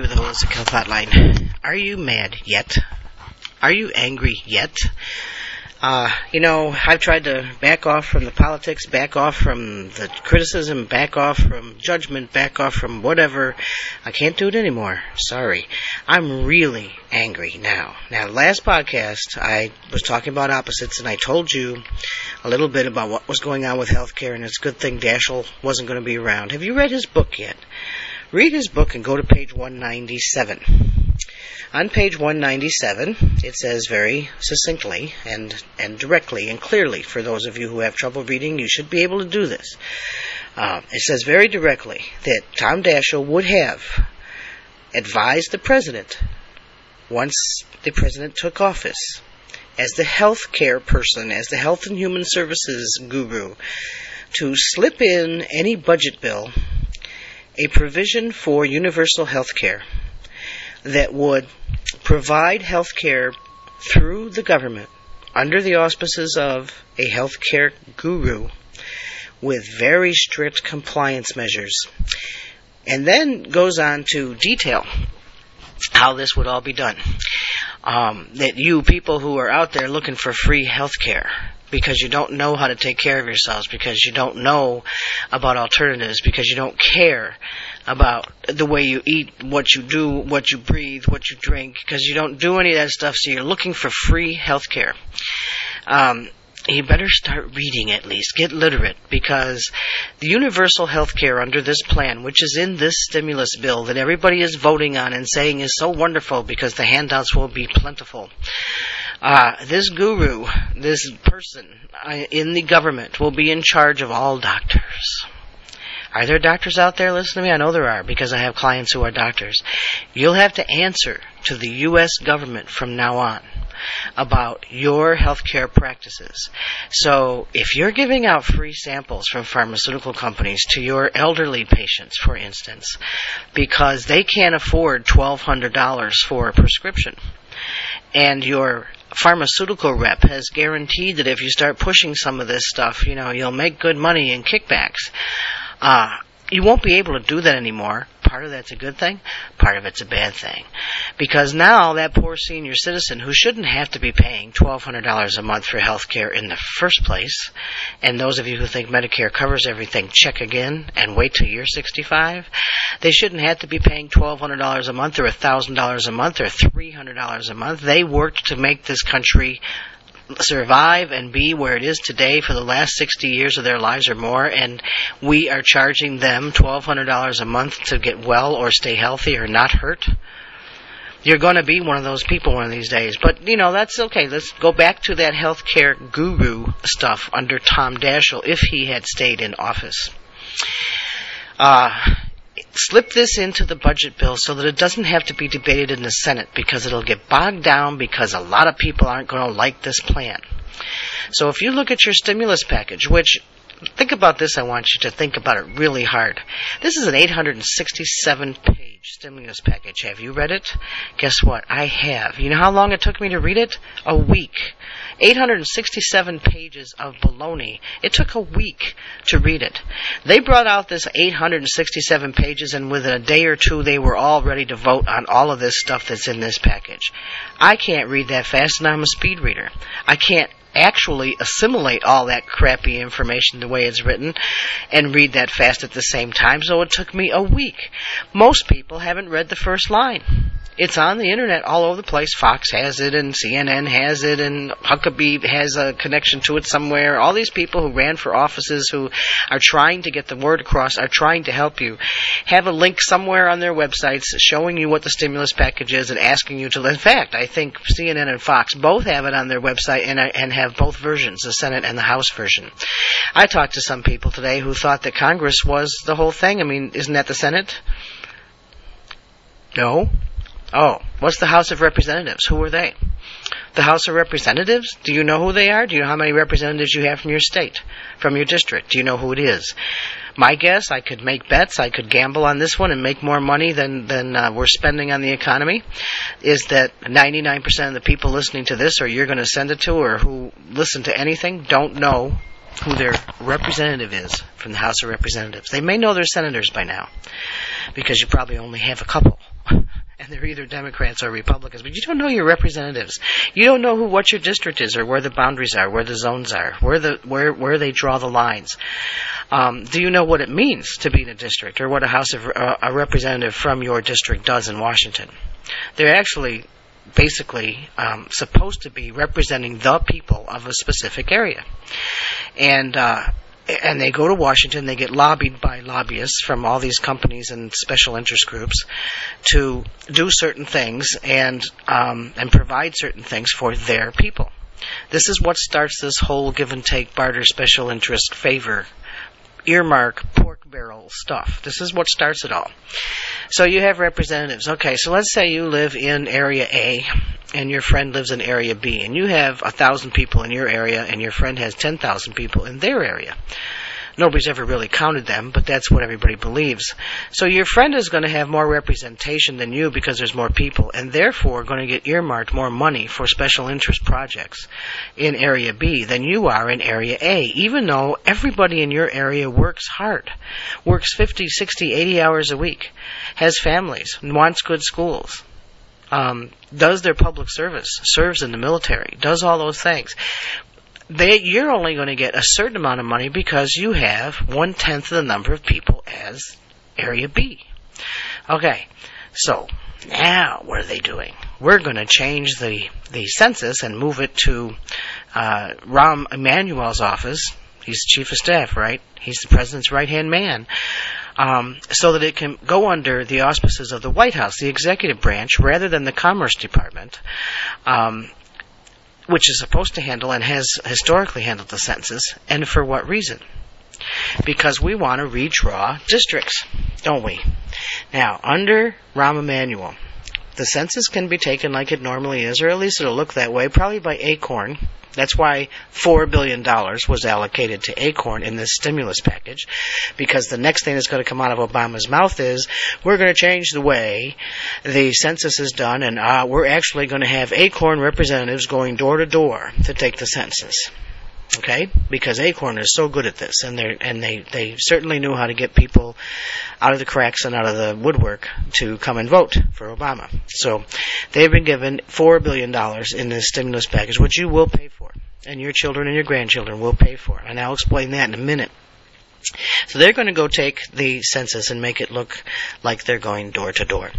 With the Health Hotline. Are you mad yet? Are you angry yet? Uh, you know, I've tried to back off from the politics, back off from the criticism, back off from judgment, back off from whatever. I can't do it anymore. Sorry. I'm really angry now. Now, last podcast, I was talking about opposites and I told you a little bit about what was going on with healthcare and it's a good thing Daschle wasn't going to be around. Have you read his book yet? Read his book and go to page 197. On page 197, it says very succinctly and, and directly and clearly, for those of you who have trouble reading, you should be able to do this. Uh, it says very directly that Tom Daschle would have advised the president once the president took office as the health care person, as the health and human services guru, to slip in any budget bill a provision for universal health care that would provide health care through the government under the auspices of a healthcare guru with very strict compliance measures. And then goes on to detail how this would all be done. Um, that you people who are out there looking for free health care because you don't know how to take care of yourselves, because you don't know about alternatives, because you don't care about the way you eat, what you do, what you breathe, what you drink, because you don't do any of that stuff, so you're looking for free health care. Um, you better start reading at least. Get literate because the universal health care under this plan, which is in this stimulus bill that everybody is voting on and saying is so wonderful because the handouts will be plentiful. Uh, this guru, this person in the government will be in charge of all doctors. Are there doctors out there listening to me? I know there are because I have clients who are doctors. You'll have to answer to the U.S. government from now on about your healthcare practices. So if you're giving out free samples from pharmaceutical companies to your elderly patients, for instance, because they can't afford $1,200 for a prescription, and your pharmaceutical rep has guaranteed that if you start pushing some of this stuff, you know, you'll make good money in kickbacks. Uh, you won't be able to do that anymore. Part of that's a good thing, part of it's a bad thing. Because now that poor senior citizen who shouldn't have to be paying $1,200 a month for health care in the first place, and those of you who think Medicare covers everything, check again and wait till you're 65. They shouldn't have to be paying $1,200 a month or $1,000 a month or $300 a month. They worked to make this country survive and be where it is today for the last 60 years of their lives or more, and we are charging them $1,200 a month to get well or stay healthy or not hurt. You're going to be one of those people one of these days. But, you know, that's okay. Let's go back to that healthcare guru stuff under Tom Daschle if he had stayed in office. Uh, slip this into the budget bill so that it doesn't have to be debated in the Senate because it'll get bogged down because a lot of people aren't going to like this plan. So if you look at your stimulus package, which think about this, I want you to think about it really hard. This is an 867 page stimulus package. Have you read it? Guess what? I have. You know how long it took me to read it? A week. 867 pages of baloney. It took a week to read it. They brought out this 867 pages, and within a day or two, they were all ready to vote on all of this stuff that's in this package. I can't read that fast, and I'm a speed reader. I can't actually assimilate all that crappy information the way it's written and read that fast at the same time, so it took me a week. Most people haven't read the first line. It's on the internet all over the place. Fox has it, and CNN has it, and Huckabee has a connection to it somewhere. All these people who ran for offices who are trying to get the word across, are trying to help you, have a link somewhere on their websites showing you what the stimulus package is and asking you to. In fact, I think CNN and Fox both have it on their website and, and have both versions, the Senate and the House version. I talked to some people today who thought that Congress was the whole thing. I mean, isn't that the Senate? No. Oh, what's the House of Representatives? Who are they? The House of Representatives? Do you know who they are? Do you know how many representatives you have from your state, from your district? Do you know who it is? My guess, I could make bets, I could gamble on this one and make more money than than uh, we're spending on the economy. Is that 99% of the people listening to this, or you're going to send it to, or who listen to anything, don't know who their representative is from the House of Representatives. They may know their senators by now, because you probably only have a couple. and they're either Democrats or Republicans, but you don't know your representatives. You don't know who what your district is or where the boundaries are, where the zones are, where the where where they draw the lines. Um, do you know what it means to be in a district or what a House of uh, a representative from your district does in Washington? They're actually basically um, supposed to be representing the people of a specific area, and uh, and they go to Washington. They get lobbied by lobbyists from all these companies and special interest groups to do certain things and um, and provide certain things for their people. This is what starts this whole give and take, barter, special interest, favor earmark pork barrel stuff. This is what starts it all. So you have representatives. Okay, so let's say you live in area A and your friend lives in area B and you have a thousand people in your area and your friend has ten thousand people in their area. Nobody's ever really counted them, but that's what everybody believes. So your friend is going to have more representation than you because there's more people, and therefore going to get earmarked more money for special interest projects in Area B than you are in Area A, even though everybody in your area works hard, works 50, 60, 80 hours a week, has families, wants good schools. Um, does their public service, serves in the military, does all those things they, you're only going to get a certain amount of money because you have one tenth of the number of people as Area B. Okay, so now what are they doing? We're going to change the the census and move it to uh, Rahm Emanuel's office. He's the chief of staff, right? He's the president's right hand man. Um, so that it can go under the auspices of the White House, the executive branch, rather than the Commerce Department. Um, which is supposed to handle and has historically handled the census, and for what reason? Because we want to redraw districts, don't we? Now, under Rahm Emanuel, the census can be taken like it normally is, or at least it'll look that way, probably by Acorn. That's why $4 billion was allocated to Acorn in this stimulus package, because the next thing that's going to come out of Obama's mouth is, we're going to change the way the census is done, and uh, we're actually going to have Acorn representatives going door to door to take the census okay? Because acorn is so good at this and they and they they certainly knew how to get people out of the cracks and out of the woodwork to come and vote for obama. So they've been given four billion dollars in this stimulus package which you will pay for and your children and your grandchildren will pay for and i'll explain that in a minute so they're going to go take the census and make it look like they're going door to door.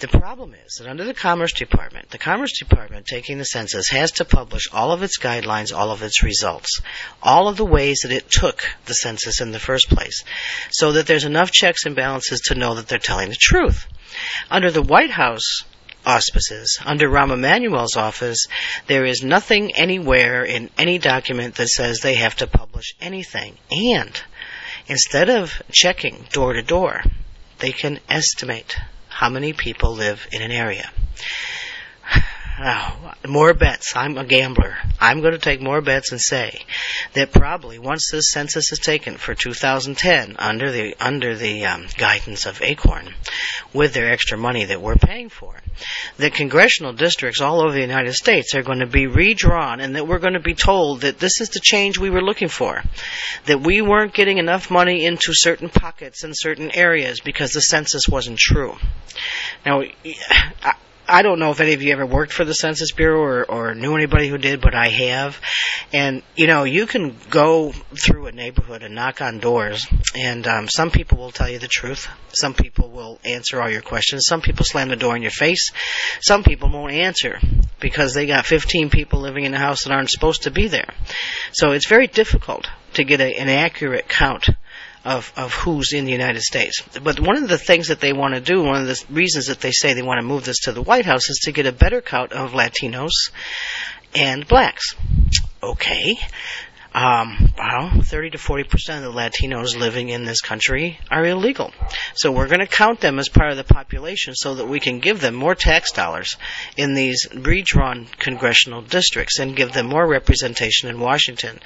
The problem is that under the Commerce Department, the Commerce Department taking the census has to publish all of its guidelines, all of its results, all of the ways that it took the census in the first place, so that there's enough checks and balances to know that they're telling the truth. Under the White House auspices. Under Rahm Emanuel's office, there is nothing anywhere in any document that says they have to publish anything. And Instead of checking door to door, they can estimate how many people live in an area. Now, more bets. I'm a gambler. I'm going to take more bets and say that probably once this census is taken for 2010 under the under the um, guidance of Acorn, with their extra money that we're paying for, the congressional districts all over the United States are going to be redrawn, and that we're going to be told that this is the change we were looking for, that we weren't getting enough money into certain pockets and certain areas because the census wasn't true. Now. I, I don't know if any of you ever worked for the Census Bureau or, or knew anybody who did, but I have. And, you know, you can go through a neighborhood and knock on doors, and um, some people will tell you the truth. Some people will answer all your questions. Some people slam the door in your face. Some people won't answer because they got 15 people living in a house that aren't supposed to be there. So it's very difficult to get a, an accurate count of, of who's in the United States. But one of the things that they want to do, one of the reasons that they say they want to move this to the White House is to get a better count of Latinos and blacks. Okay. Um, well, 30 to 40 percent of the Latinos living in this country are illegal. So we're going to count them as part of the population so that we can give them more tax dollars in these redrawn congressional districts and give them more representation in Washington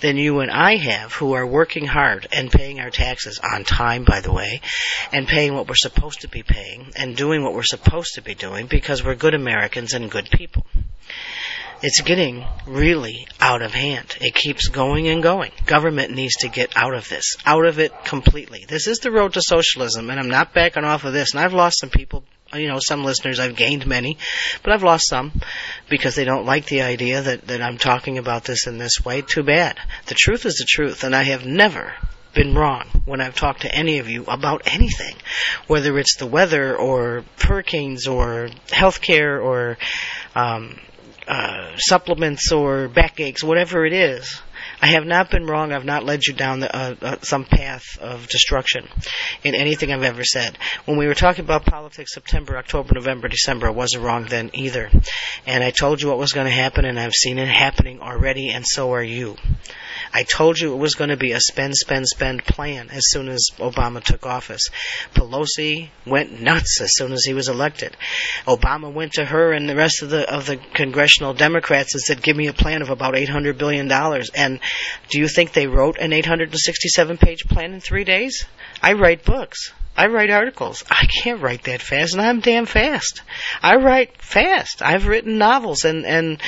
than you and I have, who are working hard and paying our taxes on time, by the way, and paying what we're supposed to be paying and doing what we're supposed to be doing because we're good Americans and good people it's getting really out of hand. It keeps going and going. Government needs to get out of this, out of it completely. This is the road to socialism, and I'm not backing off of this. And I've lost some people you know, some listeners. I've gained many, but I've lost some because they don't like the idea that, that I'm talking about this in this way. Too bad. The truth is the truth, and I have never been wrong when I've talked to any of you about anything, whether it's the weather or hurricanes or healthcare or um, uh, supplements or backaches, whatever it is. I have not been wrong. I've not led you down the, uh, uh, some path of destruction in anything I've ever said. When we were talking about politics, September, October, November, December, I wasn't wrong then either. And I told you what was going to happen, and I've seen it happening already, and so are you. I told you it was going to be a spend, spend, spend plan as soon as Obama took office. Pelosi went nuts as soon as he was elected. Obama went to her and the rest of the of the congressional Democrats and said, "Give me a plan of about 800 billion dollars." And do you think they wrote an 867 page plan in 3 days? I write books. I write articles. I can't write that fast, and I'm damn fast. I write fast. I've written novels and and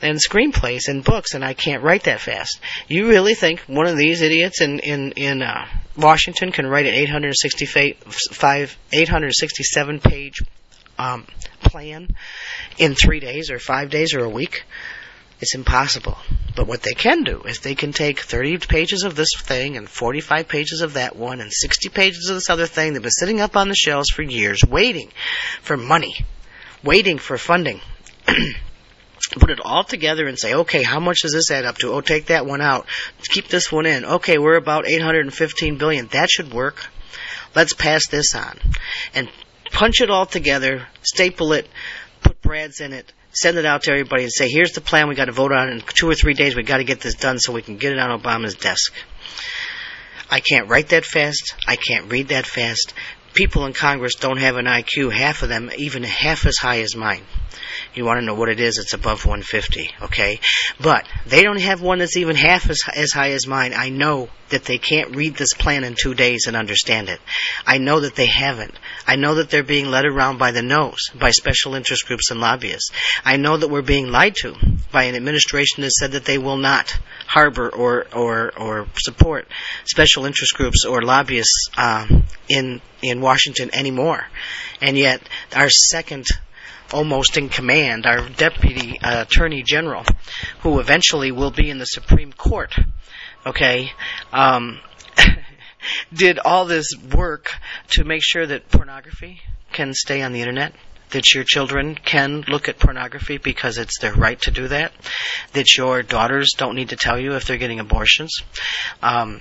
and screenplays and books, and I can't write that fast. You really think one of these idiots in in in uh, Washington can write an 865 867 page um, plan in three days or five days or a week? It's impossible. But what they can do is they can take 30 pages of this thing and 45 pages of that one and 60 pages of this other thing. They've been sitting up on the shelves for years waiting for money, waiting for funding. Put it all together and say, okay, how much does this add up to? Oh, take that one out. Keep this one in. Okay, we're about 815 billion. That should work. Let's pass this on. And punch it all together, staple it, put brads in it, send it out to everybody and say, here's the plan, we got to vote on in two or three days, we got to get this done so we can get it on Obama's desk. I can't write that fast, I can't read that fast. People in Congress don't have an IQ, half of them even half as high as mine. You want to know what it is? It's above 150, okay? But they don't have one that's even half as, as high as mine. I know that they can't read this plan in two days and understand it. I know that they haven't. I know that they're being led around by the nose by special interest groups and lobbyists. I know that we're being lied to by an administration that said that they will not harbor or or or support special interest groups or lobbyists uh, in in Washington anymore. And yet, our second almost in command, our deputy uh, attorney general, who eventually will be in the Supreme Court, okay, um, did all this work to make sure that pornography can stay on the internet. That your children can look at pornography because it's their right to do that. That your daughters don't need to tell you if they're getting abortions. Um,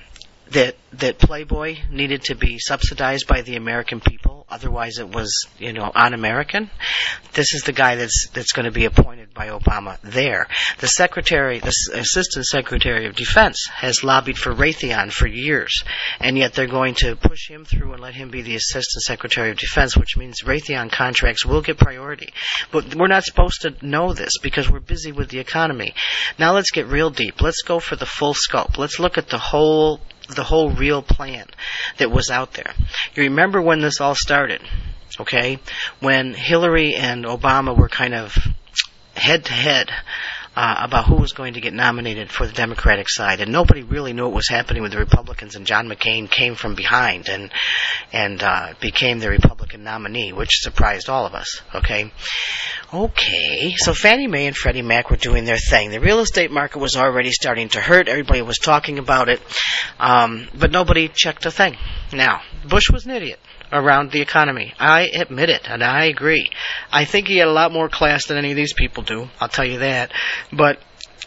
that that Playboy needed to be subsidized by the American people, otherwise it was you know un-American. This is the guy that's that's going to be appointed by Obama there. The secretary, the assistant secretary of defense, has lobbied for Raytheon for years, and yet they're going to push him through and let him be the assistant secretary of defense, which means Raytheon contracts will get priority. But we're not supposed to know this because we're busy with the economy. Now let's get real deep. Let's go for the full scope. Let's look at the whole the whole real plan that was out there. You remember when this all started, okay? When Hillary and Obama were kind of head to head uh, about who was going to get nominated for the Democratic side, and nobody really knew what was happening with the Republicans. And John McCain came from behind and and uh, became the Republican nominee, which surprised all of us. Okay, okay. So Fannie Mae and Freddie Mac were doing their thing. The real estate market was already starting to hurt. Everybody was talking about it, um, but nobody checked a thing. Now Bush was an idiot around the economy. I admit it, and I agree. I think he had a lot more class than any of these people do. I'll tell you that. But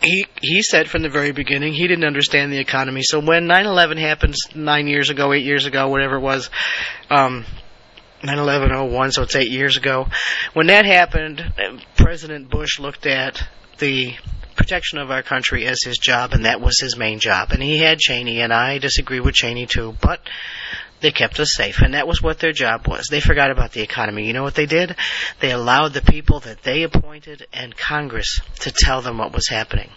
he he said from the very beginning he didn't understand the economy. So when 9/11 happened nine years ago, eight years ago, whatever it was, um, 9/11/01, so it's eight years ago. When that happened, President Bush looked at the protection of our country as his job, and that was his main job. And he had Cheney, and I disagree with Cheney too, but they kept us safe, and that was what their job was. They forgot about the economy. You know what they did? They allowed the people that they appointed and Congress to tell them what was happening.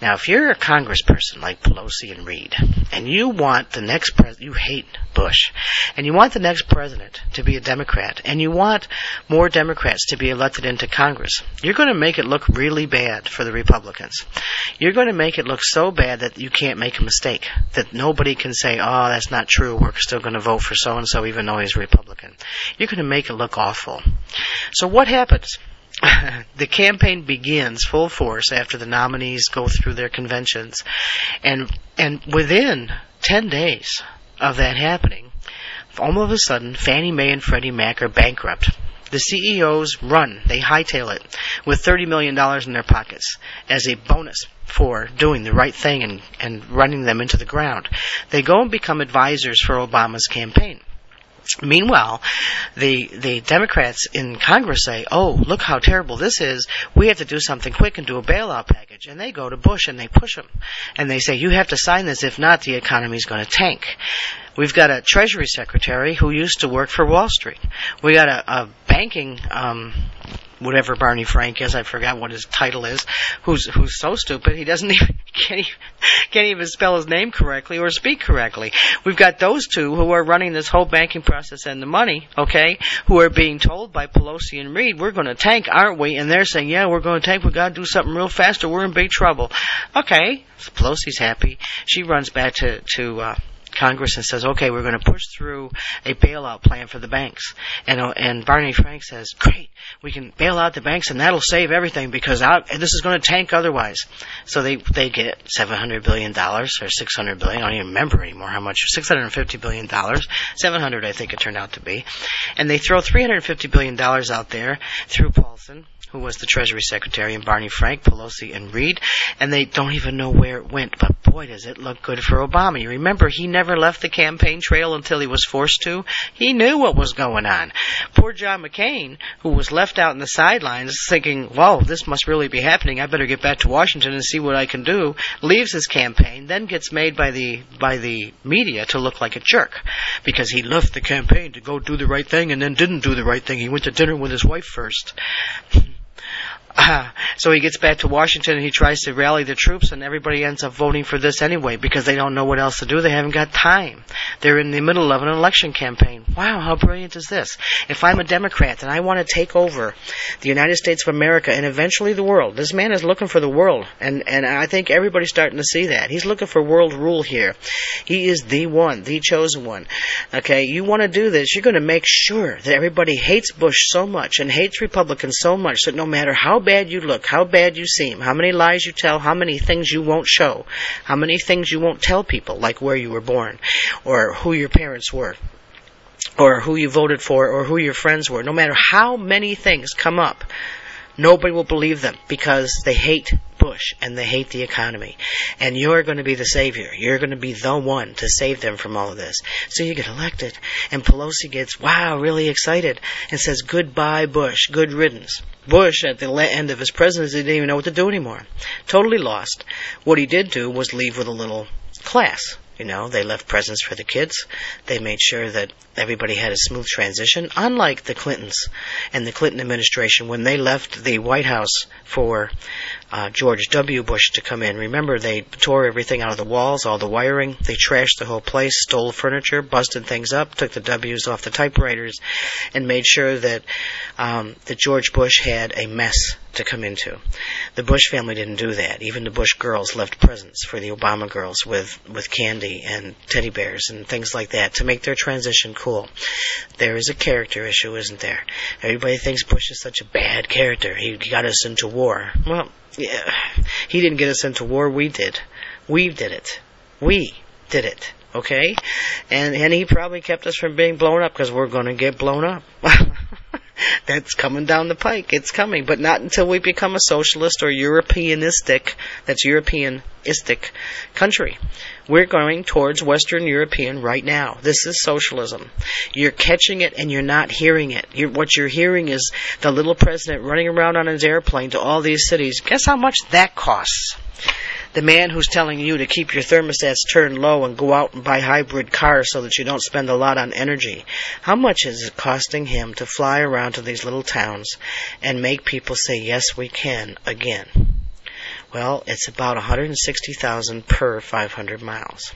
Now, if you're a congressperson like Pelosi and Reid, and you want the next president, you hate Bush, and you want the next president to be a Democrat, and you want more Democrats to be elected into Congress, you're going to make it look really bad for the Republicans. You're going to make it look so bad that you can't make a mistake, that nobody can say, oh, that's not true, we're still going to vote for so and so even though he's Republican. You're going to make it look awful. So what happens? the campaign begins full force after the nominees go through their conventions, and and within ten days of that happening, all of a sudden Fannie Mae and Freddie Mac are bankrupt. The CEOs run, they hightail it with $30 million in their pockets as a bonus for doing the right thing and, and running them into the ground. They go and become advisors for Obama's campaign. Meanwhile, the the Democrats in Congress say, "Oh, look how terrible this is. We have to do something quick and do a bailout package." And they go to Bush and they push him, and they say, "You have to sign this. If not, the economy is going to tank." We've got a Treasury Secretary who used to work for Wall Street. We got a, a banking um, whatever Barney Frank is, I forgot what his title is, who's who's so stupid he doesn't even can't even, can't even spell his name correctly or speak correctly. We've got those two who are running this whole banking process and the money, okay, who are being told by Pelosi and Reid, we're going to tank, aren't we? And they're saying, yeah, we're going to tank. We've got to do something real fast or we're in big trouble. Okay, Pelosi's happy. She runs back to to. Uh, Congress and says, "Okay, we're going to push through a bailout plan for the banks." And uh, and Barney Frank says, "Great, we can bail out the banks, and that'll save everything because I, this is going to tank otherwise." So they they get seven hundred billion dollars or six hundred billion. I don't even remember anymore how much. Six hundred and fifty billion dollars, seven hundred, I think it turned out to be, and they throw three hundred fifty billion dollars out there through Paulson who was the Treasury Secretary, and Barney Frank, Pelosi, and Reid, and they don't even know where it went. But boy, does it look good for Obama. You remember, he never left the campaign trail until he was forced to. He knew what was going on. Poor John McCain, who was left out in the sidelines thinking, "Whoa, this must really be happening. I better get back to Washington and see what I can do, leaves his campaign, then gets made by the, by the media to look like a jerk because he left the campaign to go do the right thing and then didn't do the right thing. He went to dinner with his wife first. Uh, so he gets back to Washington and he tries to rally the troops, and everybody ends up voting for this anyway because they don't know what else to do. They haven't got time. They're in the middle of an election campaign. Wow, how brilliant is this? If I'm a Democrat and I want to take over the United States of America and eventually the world, this man is looking for the world, and and I think everybody's starting to see that. He's looking for world rule here. He is the one, the chosen one. Okay, you want to do this, you're going to make sure that everybody hates Bush so much and hates Republicans so much that no matter how bad you look, how bad you seem, how many lies you tell, how many things you won't show, how many things you won't tell people, like where you were born, or who your parents were, or who you voted for, or who your friends were. No matter how many things come up, nobody will believe them because they hate Bush and they hate the economy. And you're going to be the savior. You're going to be the one to save them from all of this. So you get elected. And Pelosi gets, wow, really excited and says, goodbye, Bush. Good riddance. Bush, at the end of his presidency, didn't even know what to do anymore. Totally lost. What he did do was leave with a little class. You know, they left presents for the kids. They made sure that everybody had a smooth transition. Unlike the Clintons and the Clinton administration, when they left the White House for uh, George W. Bush to come in. Remember, they tore everything out of the walls, all the wiring. They trashed the whole place, stole furniture, busted things up, took the W's off the typewriters, and made sure that um, that George Bush had a mess to come into. The Bush family didn't do that. Even the Bush girls left presents for the Obama girls with with candy and teddy bears and things like that to make their transition cool. There is a character issue, isn't there? Everybody thinks Bush is such a bad character. He got us into war. Well, yeah, he didn't get us into war. We did. We did it. We did it. Okay, and and he probably kept us from being blown up because we're going to get blown up. that's coming down the pike. It's coming, but not until we become a socialist or Europeanistic. That's Europeanistic country. We're going towards Western European right now. This is socialism. You're catching it and you're not hearing it. You're, what you're hearing is the little president running around on his airplane to all these cities. Guess how much that costs? The man who's telling you to keep your thermostats turned low and go out and buy hybrid cars so that you don't spend a lot on energy. How much is it costing him to fly around to these little towns and make people say, yes, we can again? Well, it's about 160,000 per 500 miles.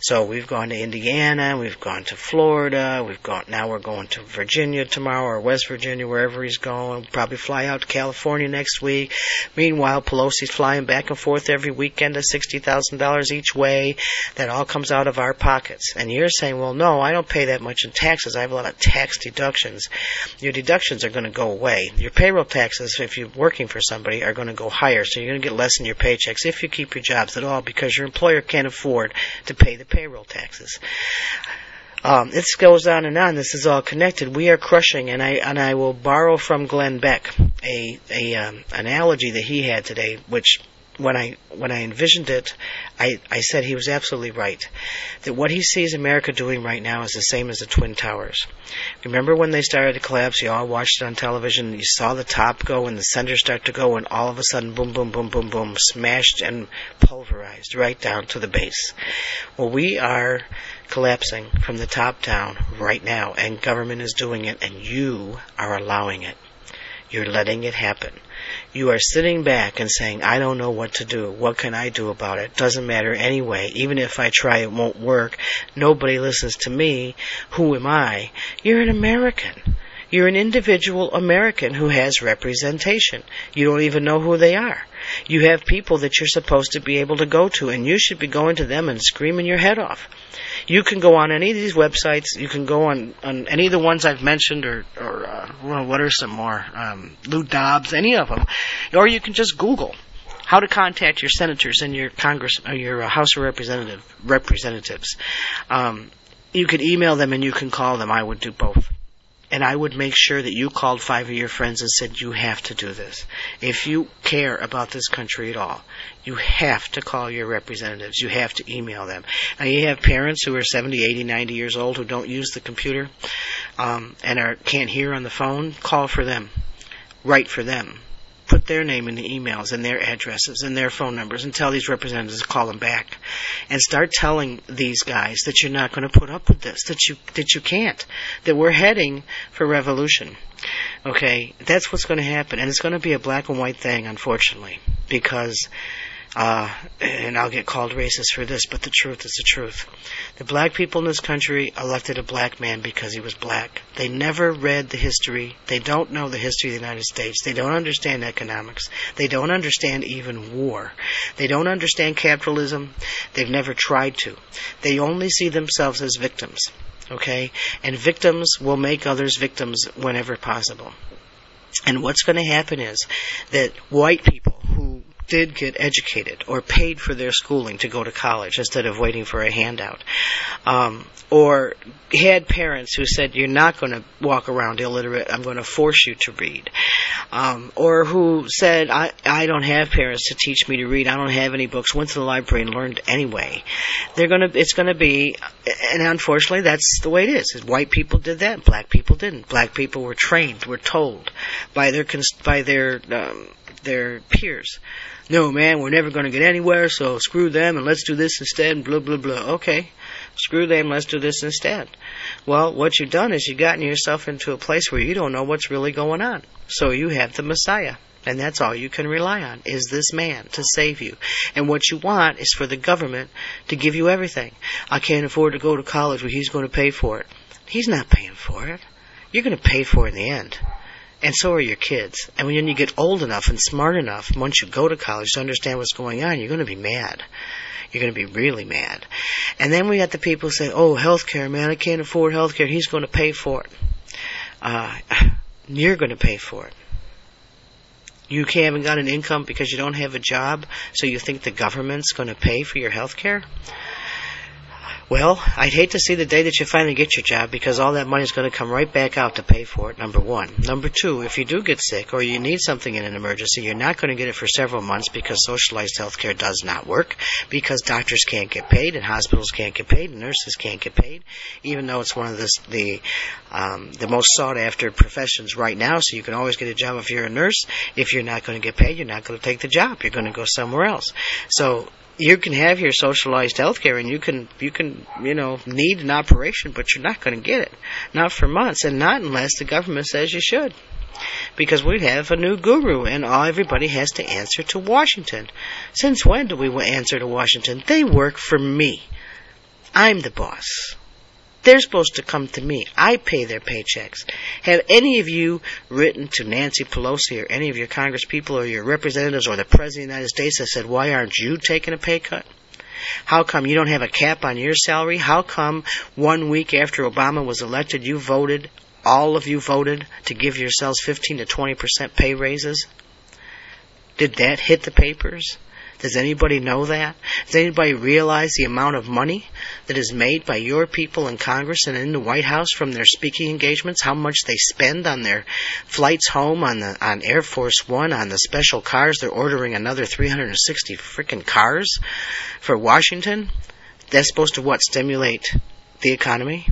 So we've gone to Indiana, we've gone to Florida, we've gone now we're going to Virginia tomorrow or West Virginia, wherever he's going. We'll Probably fly out to California next week. Meanwhile, Pelosi's flying back and forth every weekend at sixty thousand dollars each way. That all comes out of our pockets. And you're saying, well, no, I don't pay that much in taxes. I have a lot of tax deductions. Your deductions are going to go away. Your payroll taxes, if you're working for somebody, are going to go higher. So you're going to get less in your paychecks if you keep your jobs at all because your employer can't afford to pay the payroll taxes. Um, it goes on and on. This is all connected. We are crushing, and I and I will borrow from Glenn Beck a a um, analogy that he had today, which when I when I envisioned it, I, I said he was absolutely right. That what he sees America doing right now is the same as the Twin Towers. Remember when they started to collapse? You all watched it on television. You saw the top go and the center start to go, and all of a sudden, boom, boom, boom, boom, boom, smashed and pulverized right down to the base. Well, we are collapsing from the top down right now, and government is doing it, and you are allowing it. You're letting it happen. You are sitting back and saying, I don't know what to do. What can I do about it? Doesn't matter anyway. Even if I try, it won't work. Nobody listens to me. Who am I? You're an American. You're an individual American who has representation. You don't even know who they are. You have people that you're supposed to be able to go to, and you should be going to them and screaming your head off. You can go on any of these websites. You can go on, on any of the ones I've mentioned, or, or uh, well, what are some more? Um, Lou Dobbs, any of them. Or you can just Google how to contact your senators and your Congress, or your uh, House of Representative representatives. Um, you can email them and you can call them. I would do both and I would make sure that you called five of your friends and said, you have to do this. If you care about this country at all, you have to call your representatives. You have to email them. Now you have parents who are 70, 80, 90 years old who don't use the computer, um, and are, can't hear on the phone. Call for them. Write for them put their name in the emails and their addresses and their phone numbers and tell these representatives to call them back and start telling these guys that you're not going to put up with this that you that you can't that we're heading for revolution. Okay? That's what's going to happen. And it's going to be a black and white thing unfortunately because uh, and I'll get called racist for this, but the truth is the truth. The black people in this country elected a black man because he was black. They never read the history. They don't know the history of the United States. They don't understand economics. They don't understand even war. They don't understand capitalism. They've never tried to. They only see themselves as victims. Okay? And victims will make others victims whenever possible. And what's going to happen is that white people who did get educated or paid for their schooling to go to college instead of waiting for a handout, um, or had parents who said, You're not going to walk around illiterate, I'm going to force you to read, um, or who said, I, I don't have parents to teach me to read, I don't have any books, went to the library and learned anyway. They're going to, it's going to be, and unfortunately, that's the way it is. White people did that, black people didn't. Black people were trained, were told by their, by their, um, their peers no, man, we're never going to get anywhere, so screw them and let's do this instead, blah, blah, blah. Okay, screw them, let's do this instead. Well, what you've done is you've gotten yourself into a place where you don't know what's really going on. So you have the Messiah. And that's all you can rely on is this man to save you. And what you want is for the government to give you everything. I can't afford to go to college, but he's going to pay for it. He's not paying for it. You're going to pay for it in the end and so are your kids. And when you get old enough and smart enough, once you go to college to understand what's going on, you're going to be mad. You're going to be really mad. And then we got the people say, oh, healthcare, man, I can't afford healthcare. He's going to pay for it. Uh, you're going to pay for it. You haven't got an income because you don't have a job, so you think the government's going to pay for your health care? Well, I'd hate to see the day that you finally get your job because all that money is going to come right back out to pay for it, number one. Number two, if you do get sick or you need something in an emergency, you're not going to get it for several months because socialized health care does not work, because doctors can't get paid and hospitals can't get paid and nurses can't get paid, even though it's one of the, the, um, the most sought after professions right now, so you can always get a job if you're a nurse. If you're not going to get paid, you're not going to take the job. You're going to go somewhere else. So you can have your socialized health care and you can you can you know need an operation but you're not going to get it. Not for months and not unless the government says you should. Because we have a new guru and all everybody has to answer to Washington. Since when do we answer to Washington? They work for me. I'm the boss. They're supposed to come to me. I pay their paychecks. Have any of you written to Nancy Pelosi or any of your congresspeople or your representatives or the President of the United States that said, why aren't you taking a pay cut? How come you don't have a cap on your salary? How come one week after Obama was elected, you voted, all of you voted to give yourselves 15 to 20% pay raises? Did that hit the papers? Does anybody know that? Does anybody realize the amount of money that is made by your people in Congress and in the White House from their speaking engagements? How much they spend on their flights home on the on Air Force One on the special cars? They're ordering another 360 freaking cars for Washington. That's supposed to what stimulate the economy?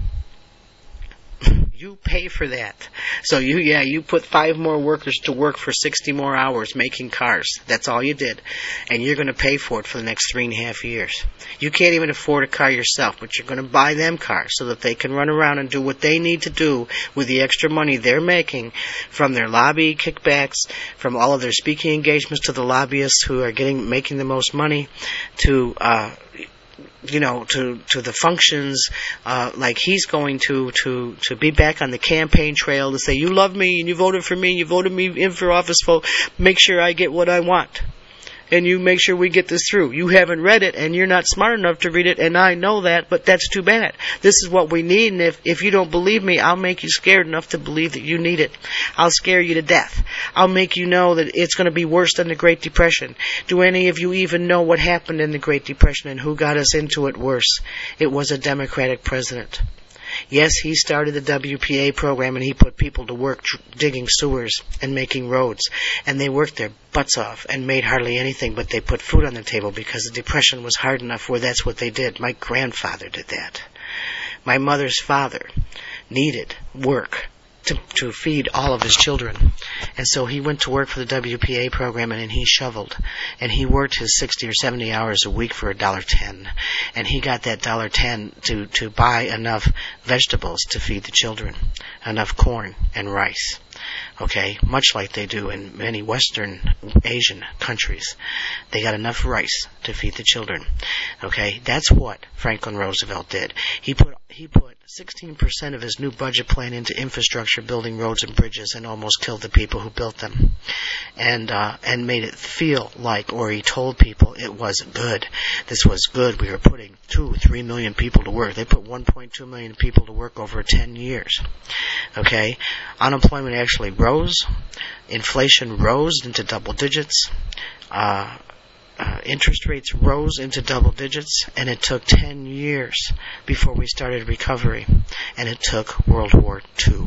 You pay for that. So you, yeah, you put five more workers to work for 60 more hours making cars. That's all you did. And you're going to pay for it for the next three and a half years. You can't even afford a car yourself, but you're going to buy them cars so that they can run around and do what they need to do with the extra money they're making from their lobby kickbacks, from all of their speaking engagements to the lobbyists who are getting, making the most money to, uh, you know, to to the functions, uh, like he's going to to to be back on the campaign trail to say, "You love me and you voted for me, and you voted me in for office, for make sure I get what I want." And you make sure we get this through. You haven't read it and you're not smart enough to read it and I know that, but that's too bad. This is what we need and if, if you don't believe me, I'll make you scared enough to believe that you need it. I'll scare you to death. I'll make you know that it's going to be worse than the Great Depression. Do any of you even know what happened in the Great Depression and who got us into it worse? It was a Democratic president. Yes, he started the WPA program and he put people to work digging sewers and making roads. And they worked their butts off and made hardly anything, but they put food on the table because the depression was hard enough where that's what they did. My grandfather did that. My mother's father needed work to, to feed all of his children. And so he went to work for the WPA program and, and he shoveled. And he worked his 60 or 70 hours a week for a dollar ten. And he got that dollar ten to, to buy enough vegetables to feed the children. Enough corn and rice. Okay? Much like they do in many Western Asian countries. They got enough rice to feed the children. Okay? That's what Franklin Roosevelt did. He put, he put 16% of his new budget plan into infrastructure, building roads and bridges, and almost killed the people who built them, and uh, and made it feel like, or he told people it was good. This was good. We were putting two, three million people to work. They put 1.2 million people to work over 10 years. Okay, unemployment actually rose, inflation rose into double digits. Uh, uh, interest rates rose into double digits, and it took 10 years before we started recovery, and it took World War II.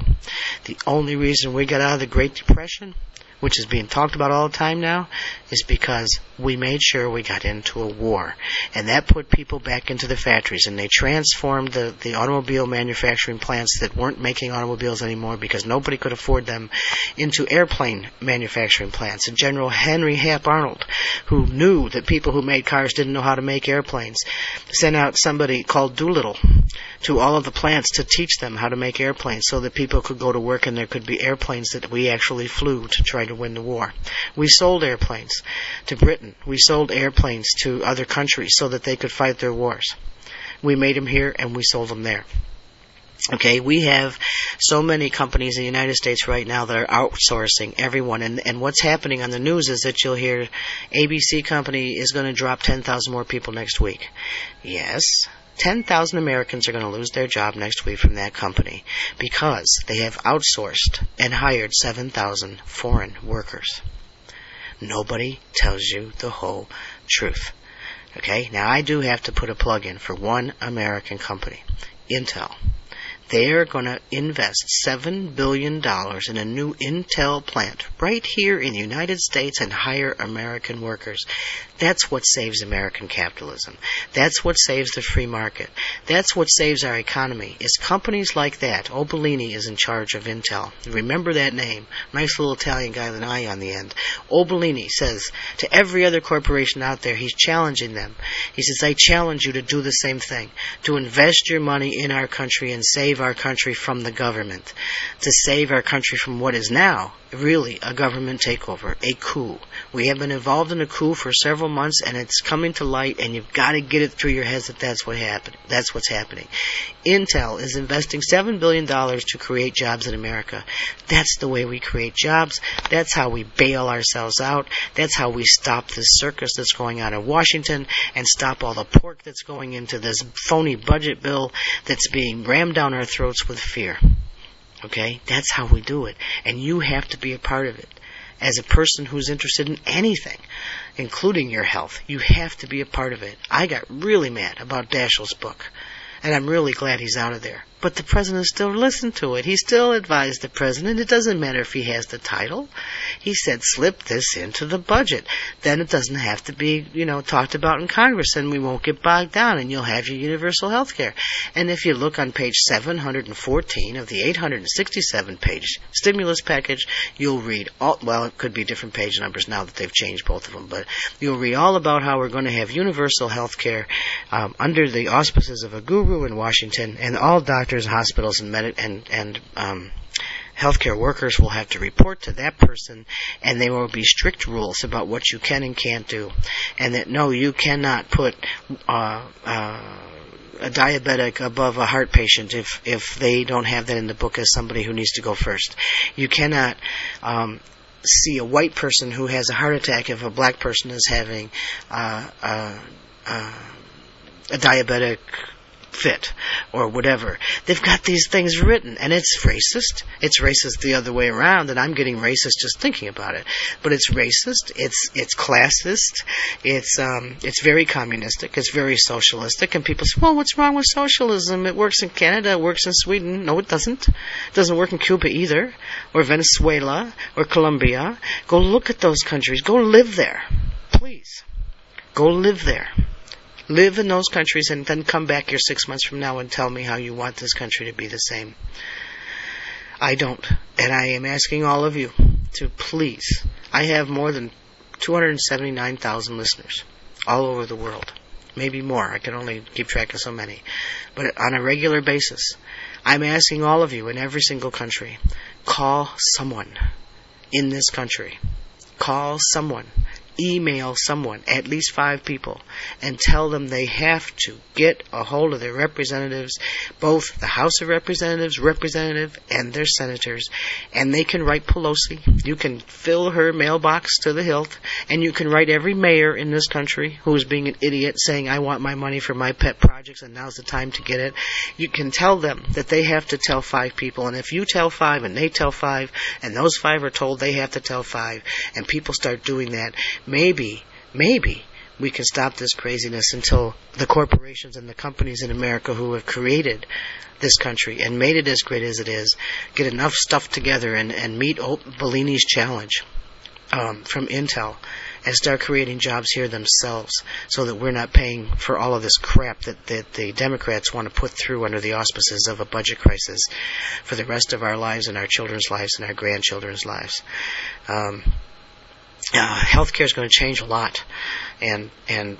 The only reason we got out of the Great Depression which is being talked about all the time now, is because we made sure we got into a war. And that put people back into the factories and they transformed the, the automobile manufacturing plants that weren't making automobiles anymore because nobody could afford them into airplane manufacturing plants. And General Henry Hap Arnold, who knew that people who made cars didn't know how to make airplanes, sent out somebody called Doolittle to all of the plants to teach them how to make airplanes so that people could go to work and there could be airplanes that we actually flew to try to win the war. We sold airplanes to Britain. We sold airplanes to other countries so that they could fight their wars. We made them here and we sold them there. Okay, we have so many companies in the United States right now that are outsourcing everyone, and and what's happening on the news is that you'll hear ABC company is going to drop 10,000 more people next week. Yes, 10,000 Americans are going to lose their job next week from that company because they have outsourced and hired 7,000 foreign workers. Nobody tells you the whole truth. Okay, now I do have to put a plug in for one American company, Intel. They're going to invest $7 billion in a new Intel plant right here in the United States and hire American workers. That's what saves American capitalism. That's what saves the free market. That's what saves our economy. It's companies like that. Otellini is in charge of Intel. Remember that name. Nice little Italian guy with an I on the end. Otellini says to every other corporation out there, he's challenging them. He says, I challenge you to do the same thing. To invest your money in our country and save our country from the government. To save our country from what is now really a government takeover, a coup. We have been involved in a coup for several months and it's coming to light and you've got to get it through your heads that that's what happened. That's what's happening. Intel is investing $7 billion to create jobs in America. That's the way we create jobs. That's how we bail ourselves out. That's how we stop this circus that's going on in Washington and stop all the pork that's going into this phony budget bill that's being rammed down our throats with fear. Okay? That's how we do it. And you have to be a part of it. As a person who's interested in anything, including your health, you have to be a part of it. I got really mad about Daschle's book. And I'm really glad he's out of there. But the president still listened to it. He still advised the president. It doesn't matter if he has the title. He said, slip this into the budget. Then it doesn't have to be, you know, talked about in Congress and we won't get bogged down and you'll have your universal health care. And if you look on page 714 of the 867 page stimulus package, you'll read all, well, it could be different page numbers now that they've changed both of them, but you'll read all about how we're going to have universal health care um, under the auspices of a guru in Washington and all doctors doctors, hospitals, and med- and and um, healthcare workers will have to report to that person, and there will be strict rules about what you can and can't do, and that no, you cannot put. Uh, uh, a diabetic above a heart patient if if they don't have that in the book as somebody who needs to go first. You cannot um, see a white person who has a heart attack if a black person is having uh, uh, uh, a diabetic fit or whatever. They've got these things written and it's racist. It's racist the other way around and I'm getting racist just thinking about it. But it's racist, it's it's classist, it's um it's very communistic, it's very socialistic and people say, "Well, what's wrong with socialism? It works in Canada, it works in Sweden." No, it doesn't. It doesn't work in Cuba either or Venezuela or Colombia. Go look at those countries. Go live there. Please. Go live there live in those countries and then come back here six months from now and tell me how you want this country to be the same. I don't. And I am asking all of you to please. I have more than 279,000 listeners all over the world. Maybe more. I can only keep track of so many. But on a regular basis, I'm asking all of you in every single country, call someone in this country. Call someone email someone, at least five people, and tell them they have to get a hold of their representatives, both the House of Representatives, representative, and their senators, and they can write Pelosi. You can fill her mailbox to the hilt, and you can write every mayor in this country who is being an idiot saying, I want my money for my pet projects and now's the time to get it. You can tell them that they have to tell five people, and if you tell five and they tell five, and those five are told they have to tell five, and people start doing that, maybe, maybe we can stop this craziness until the corporations and the companies in America who have created this country and made it as great as it is get enough stuff together and, and meet Otellini's challenge um, from Intel and start creating jobs here themselves so that we're not paying for all of this crap that, that the Democrats want to put through under the auspices of a budget crisis for the rest of our lives and our children's lives and our grandchildren's lives. Um, uh, healthcare is going to change a lot, and and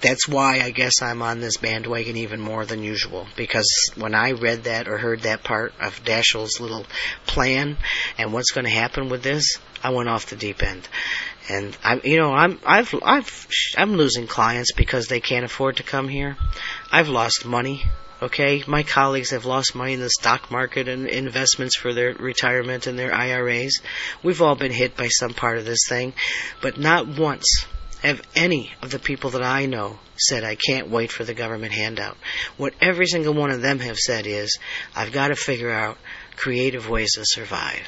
that's why I guess I'm on this bandwagon even more than usual because when I read that or heard that part of Daschle's little plan and what's going to happen with this, I went off the deep end. And I, you know, I'm I've I've I'm losing clients because they can't afford to come here. I've lost money Okay, my colleagues have lost money in the stock market and investments for their retirement and their IRAs. We've all been hit by some part of this thing, but not once have any of the people that I know said, I can't wait for the government handout. What every single one of them have said is, I've got to figure out creative ways to survive.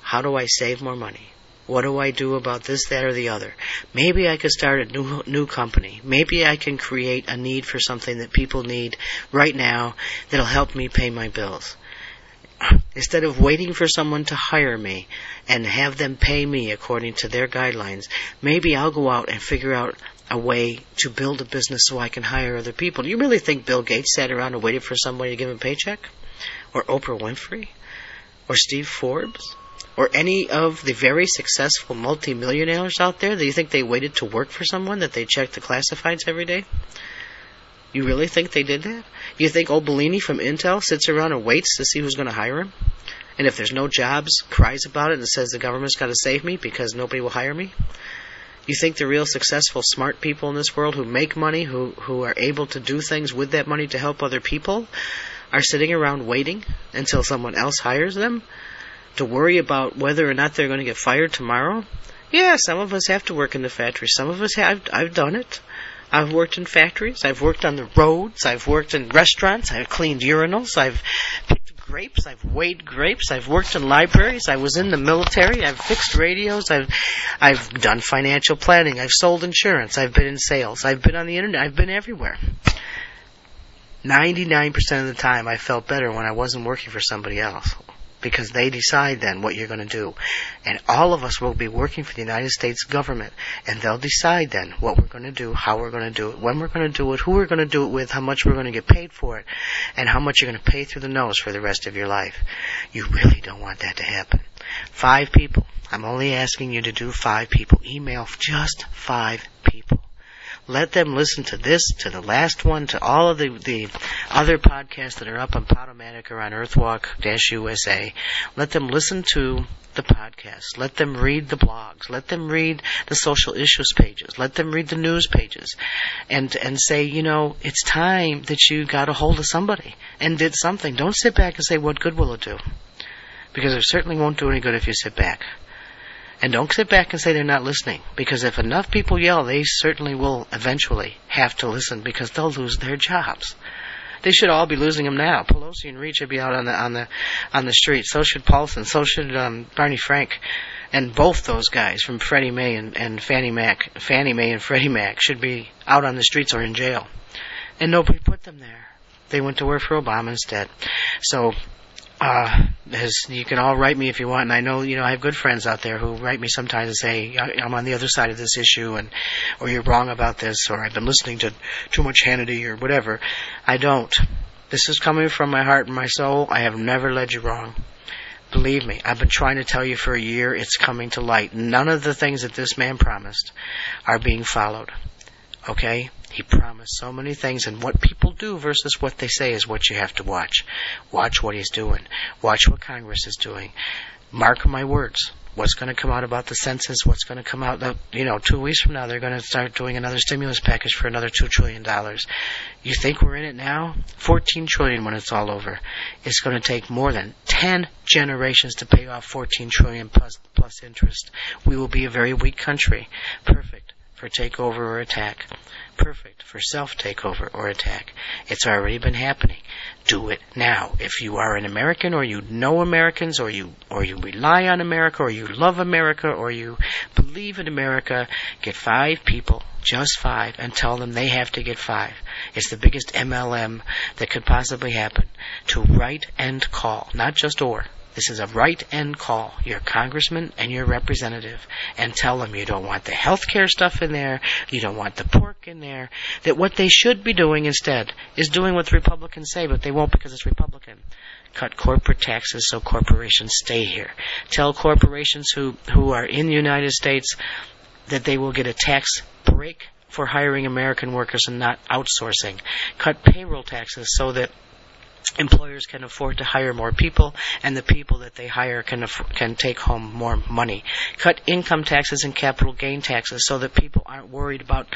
How do I save more money? What do I do about this, that, or the other? Maybe I could start a new new company. Maybe I can create a need for something that people need right now that'll help me pay my bills. Instead of waiting for someone to hire me and have them pay me according to their guidelines, maybe I'll go out and figure out a way to build a business so I can hire other people. Do you really think Bill Gates sat around and waited for somebody to give him a paycheck? Or Oprah Winfrey? Or Steve Forbes? Or any of the very successful multimillionaires out there do you think they waited to work for someone that they checked the classifieds every day? You really think they did that? You think old Otellini from Intel sits around and waits to see who's going to hire him? and if there's no jobs, cries about it and says the government's got to save me because nobody will hire me? You think the real successful, smart people in this world who make money, who, who are able to do things with that money to help other people, are sitting around waiting until someone else hires them to worry about whether or not they're going to get fired tomorrow? Yeah, some of us have to work in the factory. Some of us have. I've done it. I've worked in factories. I've worked on the roads. I've worked in restaurants. I've cleaned urinals. I've picked grapes. I've weighed grapes. I've worked in libraries. I was in the military. I've fixed radios. I've I've done financial planning. I've sold insurance. I've been in sales. I've been on the internet. I've been everywhere. 99% of the time I felt better when I wasn't working for somebody else because they decide then what you're going to do. And all of us will be working for the United States government, and they'll decide then what we're going to do, how we're going to do it, when we're going to do it, who we're going to do it with, how much we're going to get paid for it, and how much you're going to pay through the nose for the rest of your life. You really don't want that to happen. Five people. I'm only asking you to do five people. Email just five people. Let them listen to this, to the last one, to all of the, the other podcasts that are up on Podomatic or on Earthwalk-USA. Let them listen to the podcast. Let them read the blogs. Let them read the social issues pages. Let them read the news pages. And, and say, you know, it's time that you got a hold of somebody and did something. Don't sit back and say, what good will it do? Because it certainly won't do any good if you sit back. And don't sit back and say they're not listening, because if enough people yell, they certainly will eventually have to listen because they'll lose their jobs. They should all be losing them now. Pelosi and Reid should be out on the on the on the street. So should Paulson. So should um, Barney Frank, and both those guys from Freddie Mae and, and Fannie Mac, Fannie Mae and Freddie Mac should be out on the streets or in jail. And nobody put them there. They went to work for Obama instead. So uh, as you can all write me if you want, and I know you know I have good friends out there who write me sometimes and say I'm on the other side of this issue, and or you're wrong about this, or I've been listening to too much Hannity or whatever. I don't. This is coming from my heart and my soul. I have never led you wrong. Believe me, I've been trying to tell you for a year. It's coming to light. None of the things that this man promised are being followed. Okay? He promised so many things, and what people do versus what they say is what you have to watch. Watch what he's doing. Watch what Congress is doing. Mark my words. What's going to come out about the census? What's going to come out? You know, two weeks from now, they're going to start doing another stimulus package for another two trillion dollars. You think we're in it now? Fourteen trillion when it's all over. It's going to take more than ten generations to pay off fourteen trillion plus plus interest. We will be a very weak country. Perfect for takeover or attack. Perfect for self takeover or attack. It's already been happening. Do it now. If you are an American or you know Americans or you or you rely on America or you love America or you believe in America, get five people, just five, and tell them they have to get five. It's the biggest MLM that could possibly happen. To write and call, not just or. This is a right end call. Your congressman and your representative and tell them you don't want the health care stuff in there, you don't want the pork in there, that what they should be doing instead is doing what the Republicans say, but they won't because it's Republican. Cut corporate taxes so corporations stay here. Tell corporations who, who are in the United States that they will get a tax break for hiring American workers and not outsourcing. Cut payroll taxes so that employers can afford to hire more people and the people that they hire can aff- can take home more money cut income taxes and capital gain taxes so that people aren't worried about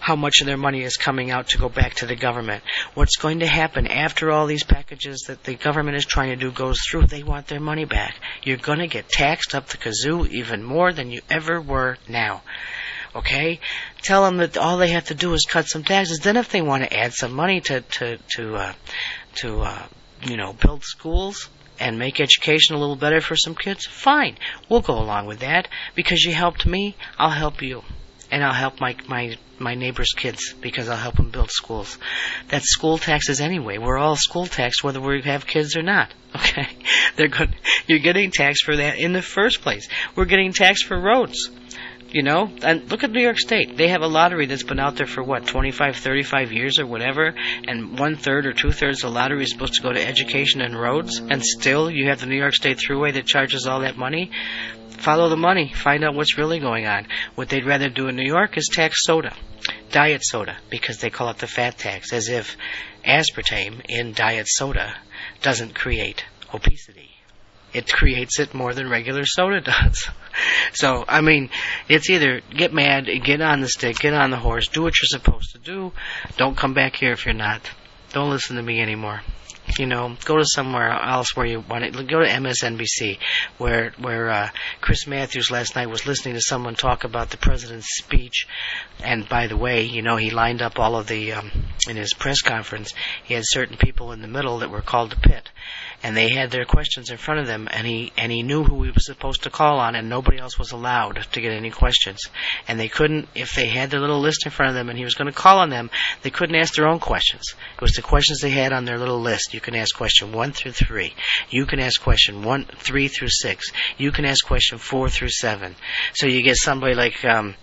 how much of their money is coming out to go back to the government what's going to happen after all these packages that the government is trying to do goes through they want their money back you're going to get taxed up the kazoo even more than you ever were now okay? Tell them that all they have to do is cut some taxes. Then, if they want to add some money to to to uh, to uh, you know build schools and make education a little better for some kids, fine. We'll go along with that because you helped me. I'll help you, and I'll help my my my neighbors' kids because I'll help them build schools. That's school taxes anyway. We're all school taxed whether we have kids or not. Okay, they're good. You're getting taxed for that in the first place. We're getting taxed for roads. You know, and look at New York State. They have a lottery that's been out there for what, 25, 35 years or whatever, and one third or two thirds of the lottery is supposed to go to education and roads, and still you have the New York State Thruway that charges all that money. Follow the money. Find out what's really going on. What they'd rather do in New York is tax soda, diet soda, because they call it the fat tax, as if aspartame in diet soda doesn't create obesity it creates it more than regular soda does. So, I mean, it's either get mad, get on the stick, get on the horse, do what you're supposed to do. Don't come back here if you're not. Don't listen to me anymore you know, go to somewhere else where you want it. Go to MSNBC, where where uh, Chris Matthews last night was listening to someone talk about the president's speech. And by the way, you know, he lined up all of the um, in his press conference. He had certain people in the middle that were called to pit, and they had their questions in front of them. And he and he knew who he was supposed to call on, and nobody else was allowed to get any questions. And they couldn't, if they had their little list in front of them, and he was going to call on them, they couldn't ask their own questions. It was the questions they had on their little list. You can ask question one through three. You can ask question one, three through six. You can ask question four through seven. So you get somebody like um,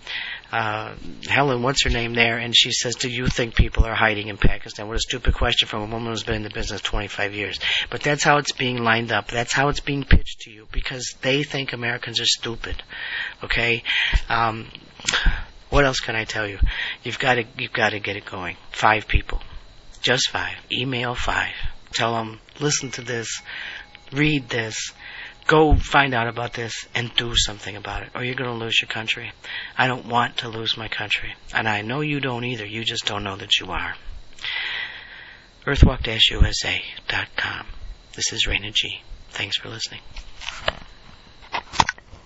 uh, Helen, what's her name there, and she says, "Do you think people are hiding in Pakistan?" What a stupid question from a woman who's been in the business 25 years. But that's how it's being lined up. That's how it's being pitched to you because they think Americans are stupid. Okay. Um, what else can I tell you? You've got to you've got to get it going. Five people, just five. Email five. Tell them, listen to this, read this, go find out about this, and do something about it, or you're going to lose your country. I don't want to lose my country, and I know you don't either. You just don't know that you are. Earthwalk-USA.com. This is Raina G. Thanks for listening.